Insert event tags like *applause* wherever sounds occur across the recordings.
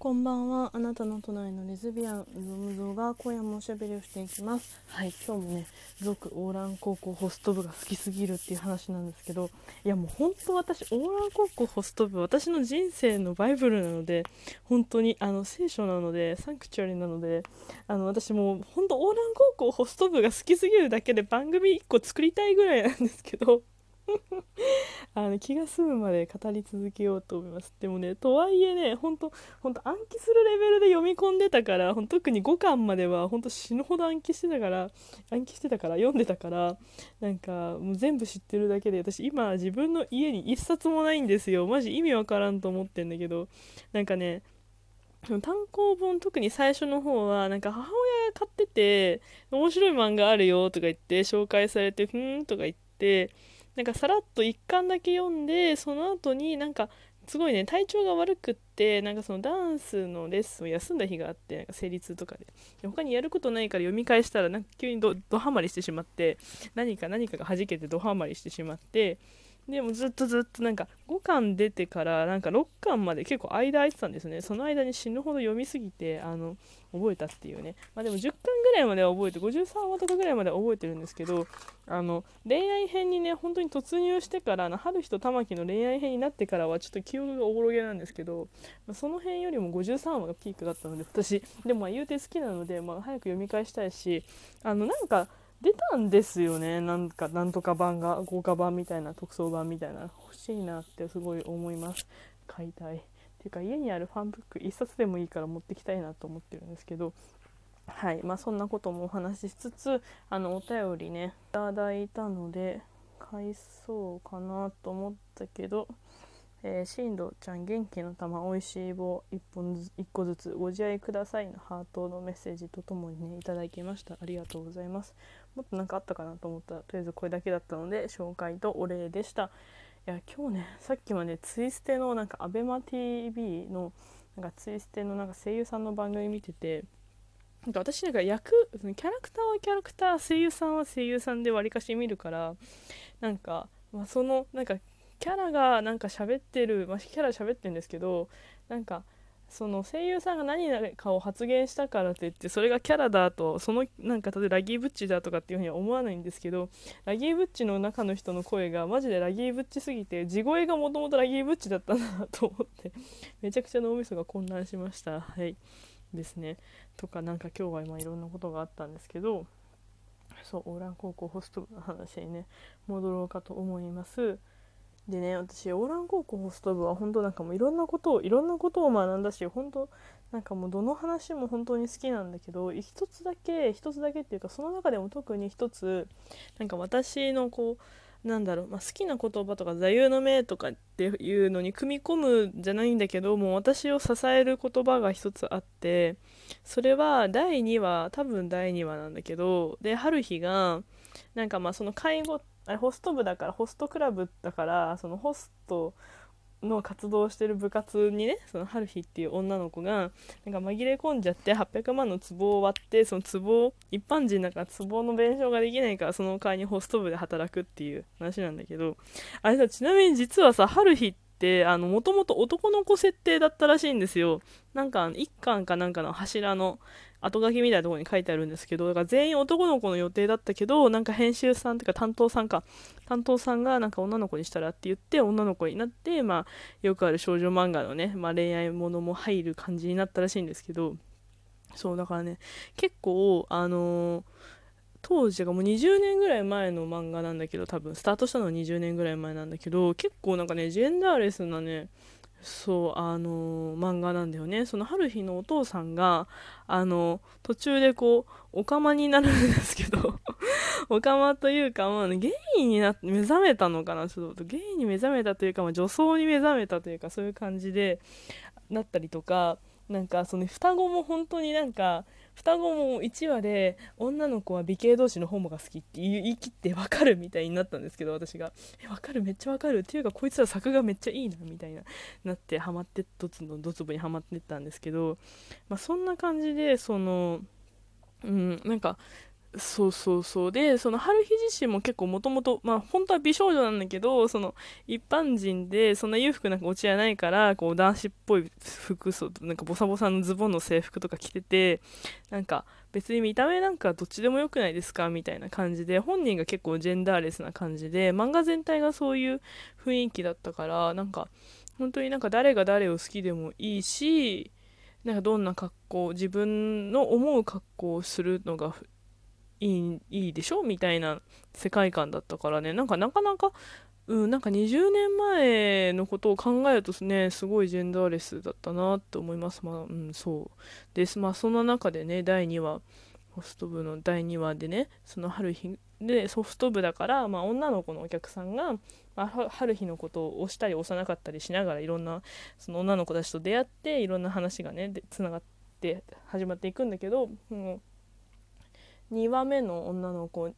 こんばんは。あなたの隣のレズビアン、ゾムゾが今夜もおしゃべりをしていきます。はい、今日もね、続オーラン高校ホスト部が好きすぎるっていう話なんですけど、いやもう本当私、オーラン高校ホスト部、私の人生のバイブルなので、本当にあの聖書なので、サンクチュアリなので、あの私もう本当オーラン高校ホスト部が好きすぎるだけで番組1個作りたいぐらいなんですけど、*laughs* あの気が済むまで語り続けようと思います。でもねとはいえねほんとほんと暗記するレベルで読み込んでたから特に5巻まではほんと死ぬほど暗記してたから暗記してたから読んでたからなんかもう全部知ってるだけで私今自分の家に1冊もないんですよ。マジ意味わからんと思ってんだけどなんかね単行本特に最初の方はなんか母親が買ってて面白い漫画あるよとか言って紹介されてふーんとか言ってなんかさらっと1巻だけ読んでその後になんかすごいね体調が悪くってなんかそのダンスのレッスンを休んだ日があってなんか生理痛とかで。で他にやることないから読み返したらなんか急にドハマりしてしまって何か何かが弾けてドハマりしてしまってでもずっとずっとなんか5巻出てからなんか6巻まで結構間空いてたんですね。その間に死ぬほど読みすぎてあの覚えたっていうね。まあでも10巻ぐらいまでは覚えて53話とかぐらいまでは覚えてるんですけどあの恋愛編にね本当に突入してからあの春日と玉木の恋愛編になってからはちょっと記憶がおぼろげなんですけど、その辺よりも53話がピークだったので私でもまあ言うて好きなので、まあ、早く読み返したいしあのなんか出たんですよね。なんかなんとか版が豪華版みたいな特装版みたいな欲しいなってすごい思います。買いたい。っていうか家にあるファンブック1冊でもいいから持ってきたいなと思ってるんですけど。はい。まあそんなこともお話ししつつあのお便りねいただいたので返そうかなと思ったけどえー、しんどちゃん元気の玉おいしい棒1本ず1個ずつご自愛くださいのハートのメッセージとともにねいただきました。ありがとうございます。もっと何かあったかなと思った。らとりあえずこれだけだったので紹介とお礼でした。いや今日ねさっきまでツイステのなんか ABEMATV のなんかツイステのなんか声優さんの番組見ててなんか私なんか役キャラクターはキャラクター声優さんは声優さんでわりかし見るからなんか、まあ、そのなんかキャラがなんか喋ってる、まあ、キャラ喋ってるんですけどなんかその声優さんが何かを発言したからといってそれがキャラだとそのなんか例えばラギーブッチだとかっていうふうには思わないんですけどラギーブッチの中の人の声がマジでラギーブッチすぎて地声がもともとラギーブッチだったなと思ってめちゃくちゃ脳みそが混乱しました。はい。ですね。とかなんか今日は今いろんなことがあったんですけどそうオーラン高校ホストの話にね戻ろうかと思います。でね私オーラン高校ホスト部は本当なんかもういろんなことをいろんなことを学んだし本当なんかもうどの話も本当に好きなんだけど一つだけ一つだけっていうかその中でも特に一つなんか私のこうなんだろう、まあ、好きな言葉とか座右の銘とかっていうのに組み込むじゃないんだけどもう私を支える言葉が一つあってそれは第2話多分第2話なんだけどで春日がなんかまあその介護あれホスト部だからホストクラブだからそのホストの活動してる部活にねその春日っていう女の子がなんか紛れ込んじゃって800万の壺を割ってその壺を一般人だから壺の弁償ができないからその代わりにホスト部で働くっていう話なんだけどあれさちなみに実はさ春日ってもともと男の子設定だったらしいんですよ。なんか一巻かなんかの柱の後書きみたいなところに書いてあるんですけどだから全員男の子の予定だったけどなんか編集さんっていうか担当さんか。担当さんがなんか女の子にしたらって言って女の子になってまあよくある少女漫画のね、まあ、恋愛ものも入る感じになったらしいんですけど。そうだからね結構あのー、当時がもう20年ぐらい前の漫画なんだけど多分スタートしたのは20年ぐらい前なんだけど結構なんかねジェンダーレスなねそうあの漫画なんだよね。その春日のお父さんがあの途中でこうおかまになるんですけど *laughs* おかまというか、まあ、ねゲイにな目覚めたのかなちょっと。ゲイに目覚めたというか、まあ、女装に目覚めたというかそういう感じでなったりとかなんかその双子も本当になんか双子も1話で女の子は美形同士のホモが好きって言い切って分かるみたいになったんですけど私が。え分かるめっちゃ分かる。っていうかこいつら作画めっちゃいいなみたいななってハマってドツのドツボにはまってったんですけど、まあ、そんな感じでそのうんなんかそうそうそう。でその春日自身も結構もともとまあ本当は美少女なんだけどその一般人でそんな裕福なお家じゃないからこう男子っぽい服装なんかボサボサのズボンの制服とか着ててなんか別に見た目なんかどっちでもよくないですかみたいな感じで本人が結構ジェンダーレスな感じで漫画全体がそういう雰囲気だったからなんか本当になんか誰が誰を好きでもいいしなんかどんな格好自分の思う格好をするのがいいいいでしょ？みたいな世界観だったからね。なんかなかなかうん、なんか20年前のことを考えるとねすごいジェンダーレスだったなって思います。まあうんそう。です。まあそんな中でね第2話ホスト部の第2話でねその春日でソフト部だから、まあ、女の子のお客さんが、まあ、春日のことを押したり押さなかったりしながらいろんなその女の子たちと出会っていろんな話がねつながって始まっていくんだけど、うん、2話目の女の子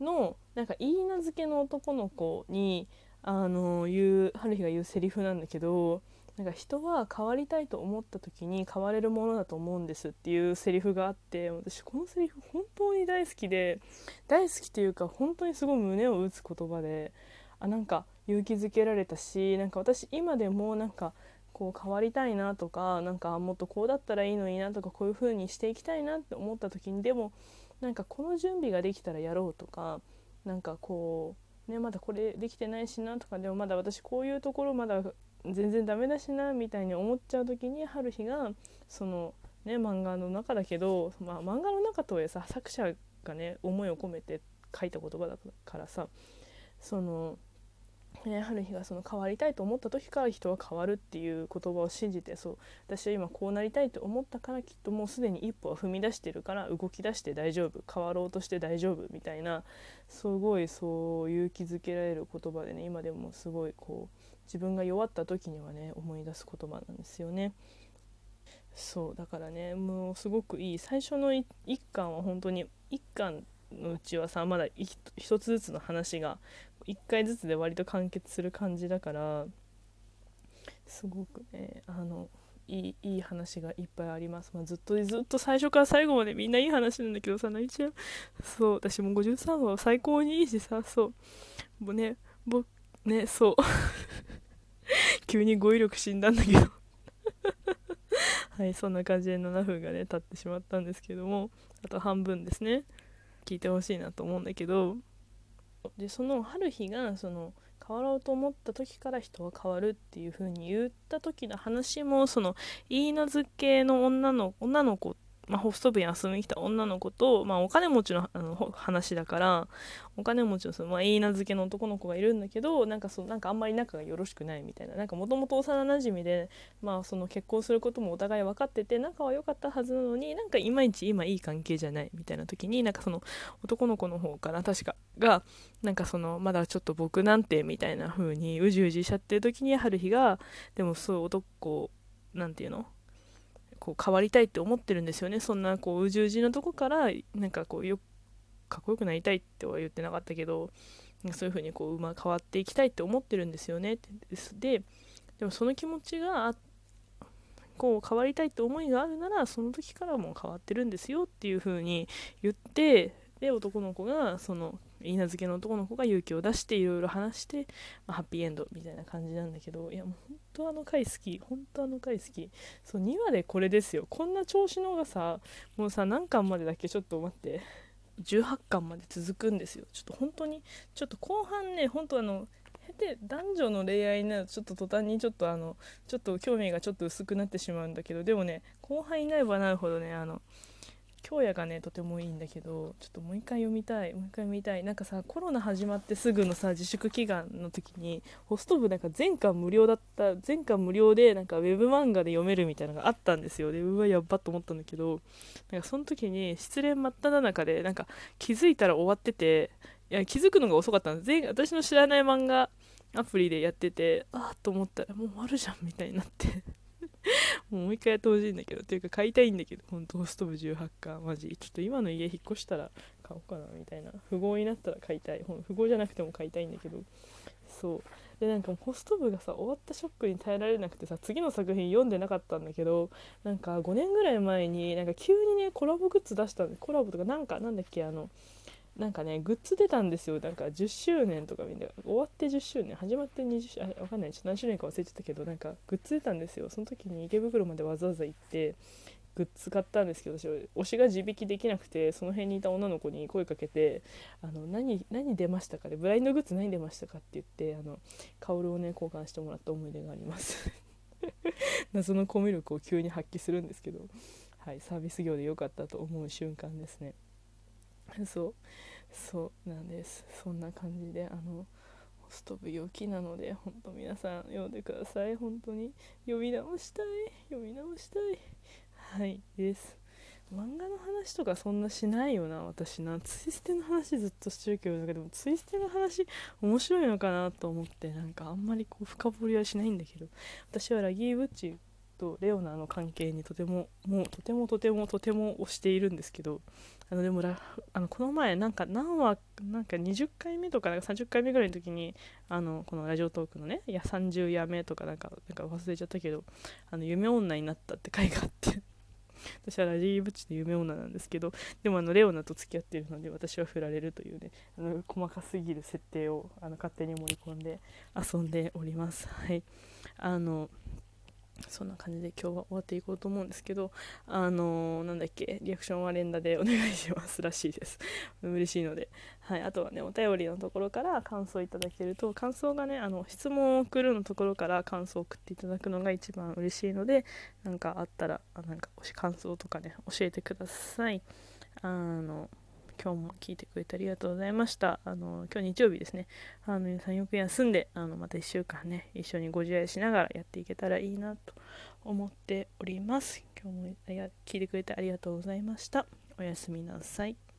のなんか言い名付けの男の子にあの言う春日が言うセリフなんだけどなんか人は変わりたいと思った時に変われるものだと思うんですっていうセリフがあって私このセリフ本当に大好きで大好きというか本当にすごい胸を打つ言葉であなんか勇気づけられたしなんか私今でもなんかこう変わりたいなとかなんかもっとこうだったらいいのになとかこういう風にしていきたいなって思った時にでもなんかこの準備ができたらやろうとかなんかこうねまだこれできてないしなとかでもまだ私こういうところまだ全然ダメだしなみたいに思っちゃう時に春日がそのね漫画の中だけど、まあ、漫画の中とはいえさ作者がね思いを込めて書いた言葉だからさそのね、春日がその変わりたいと思った時から人は変わるっていう言葉を信じてそう私は今こうなりたいと思ったからきっともうすでに一歩は踏み出してるから動き出して大丈夫変わろうとして大丈夫みたいなすごいそう勇気づけられる言葉でね今でもすごいこう自分が弱った時にはね思い出す言葉なんですよね。そうだからねもうすごくいい最初の1巻は本当に1巻のうちはさまだ1つずつの話が1回ずつで割と完結する感じだからすごくねあのいいいい話がいっぱいあります、まあ、ずっとずっと最初から最後までみんないい話なんだけどさ泣いちゃうそう私も53話は最高にいいしさそう。もうね僕ねそう。*laughs* 急に語彙力死んだんだけど。*laughs* はいそんな感じで7分がね経ってしまったんですけどもあと半分ですね。聞いてほしいなと思うんだけど。でその春日がその変わろうと思った時から人は変わるっていう風に言った時の話もその言い名付けの女の女の子まあ、ホスト部に遊びに来た女の子と、まあ、お金持ちのあの話だからお金持ちのその、まあ、いい名付けの男の子がいるんだけどなんかそなんかあんまり仲がよろしくないみたいな。なんかもともと幼なじみで、まあ、その結婚することもお互い分かってて仲は良かったはずなのになんかいまいち今いい関係じゃないみたいな時になんかその男の子の方かな確かがなんかそのまだちょっと僕なんてみたいな風にうじうじしちゃってる時に春日がでもそう男なんていうの？こう変わりたいって思ってるんですよね。そんなこううじうじのとこからなんかこうよかっこよくなりたいっては言ってなかったけどそういう風にこう馬変わっていきたいって思ってるんですよね。ででもその気持ちがこう変わりたいって思いがあるならその時からも変わってるんですよっていう風に言ってで男の子がその稲漬けの男の子が勇気を出していろいろ話して、まあ、ハッピーエンドみたいな感じなんだけどいやもう本当あの回好き。本当あの回好き。そう2話でこれですよ。こんな調子のがさもうさ何巻までだっけ？ちょっと待って。18巻まで続くんですよ。ちょっと本当にちょっと後半ね本当あので男女の恋愛になるとちょっと途端にちょっとあのちょっと興味がちょっと薄くなってしまうんだけどでもね後半になればなるほどね。あの京也がねとてもいいんだけどちょっともう一回読みたいもう一回読みたい。なんかさコロナ始まってすぐのさ自粛祈願の時にホスト部なんか全巻無料だった全巻無料でなんかウェブ漫画で読めるみたいなのがあったんですよ。でうわやっばと思ったんだけどなんかその時に失恋真っ只中でなんか気づいたら終わってていや気づくのが遅かったんです。私の知らない漫画アプリでやっててああと思ったらもう終わるじゃんみたいになって。*laughs* もう一回やってほしいんだけどっていうか買いたいんだけど本当ホスト部18巻マジ。ちょっと今の家引っ越したら買おうかなみたいな。富豪になったら買いたい。富豪じゃなくても買いたいんだけど。そう。でなんかホスト部がさ終わったショックに耐えられなくてさ次の作品読んでなかったんだけどなんか5年ぐらい前になんか急にねコラボグッズ出したんでコラボとかなんかなんだっけあのなんかねグッズ出たんですよなんか10周年とかみんな終わって10周年始まって20周あわかんないちょっと何周年か忘れちゃったけどなんかグッズ出たんですよその時に池袋までわざわざ行ってグッズ買ったんですけど私推しが自引きできなくてその辺にいた女の子に声かけて「あの何何出ましたか?」で、ブラインドグッズ何出ましたか?」って言ってあのカオルをね交換してもらった思い出があります *laughs* 謎のコミュ力を急に発揮するんですけど、はい、サービス業で良かったと思う瞬間ですね *laughs* そうそうなんです。そんな感じであのスト部陽気なので本当皆さん読んでください。本当に読み直したい。読み直したい。はいです。漫画の話とかそんなしないよな。私な。ツイステの話ずっとしてるけどなんかでもツイステの話面白いのかなと思ってなんかあんまりこう深掘りはしないんだけど。私はラギー・ブッチとレオナの関係にとてももうとてもとてもとても推しているんですけどあのでもあのこの前なんか何話なんか20回目とかなんか30回目ぐらいの時にあのこのラジオトークのねいや30夜目とかなんかなんか忘れちゃったけどあの夢女になったって回があって *laughs* 私はラジーブッチで夢女なんですけどでもあのレオナと付き合っているので私は振られるというねあの細かすぎる設定をあの勝手に盛り込んで遊んでおります。はい。あのそんな感じで今日は終わっていこうと思うんですけどあのー、なんだっけリアクションは連打でお願いしますらしいです。*laughs* 嬉しいので、はい、あとはねお便りのところから感想いただけると感想がねあの質問を送るのところから感想を送っていただくのが一番嬉しいので何かあったらなんか感想とかね教えてください。あの今日も聞いてくれてありがとうございました。あの今日日曜日ですね。あの皆さんよく休んで、あのまた1週間ね、一緒にご自愛しながらやっていけたらいいなと思っております。今日も聞いてくれてありがとうございました。おやすみなさい。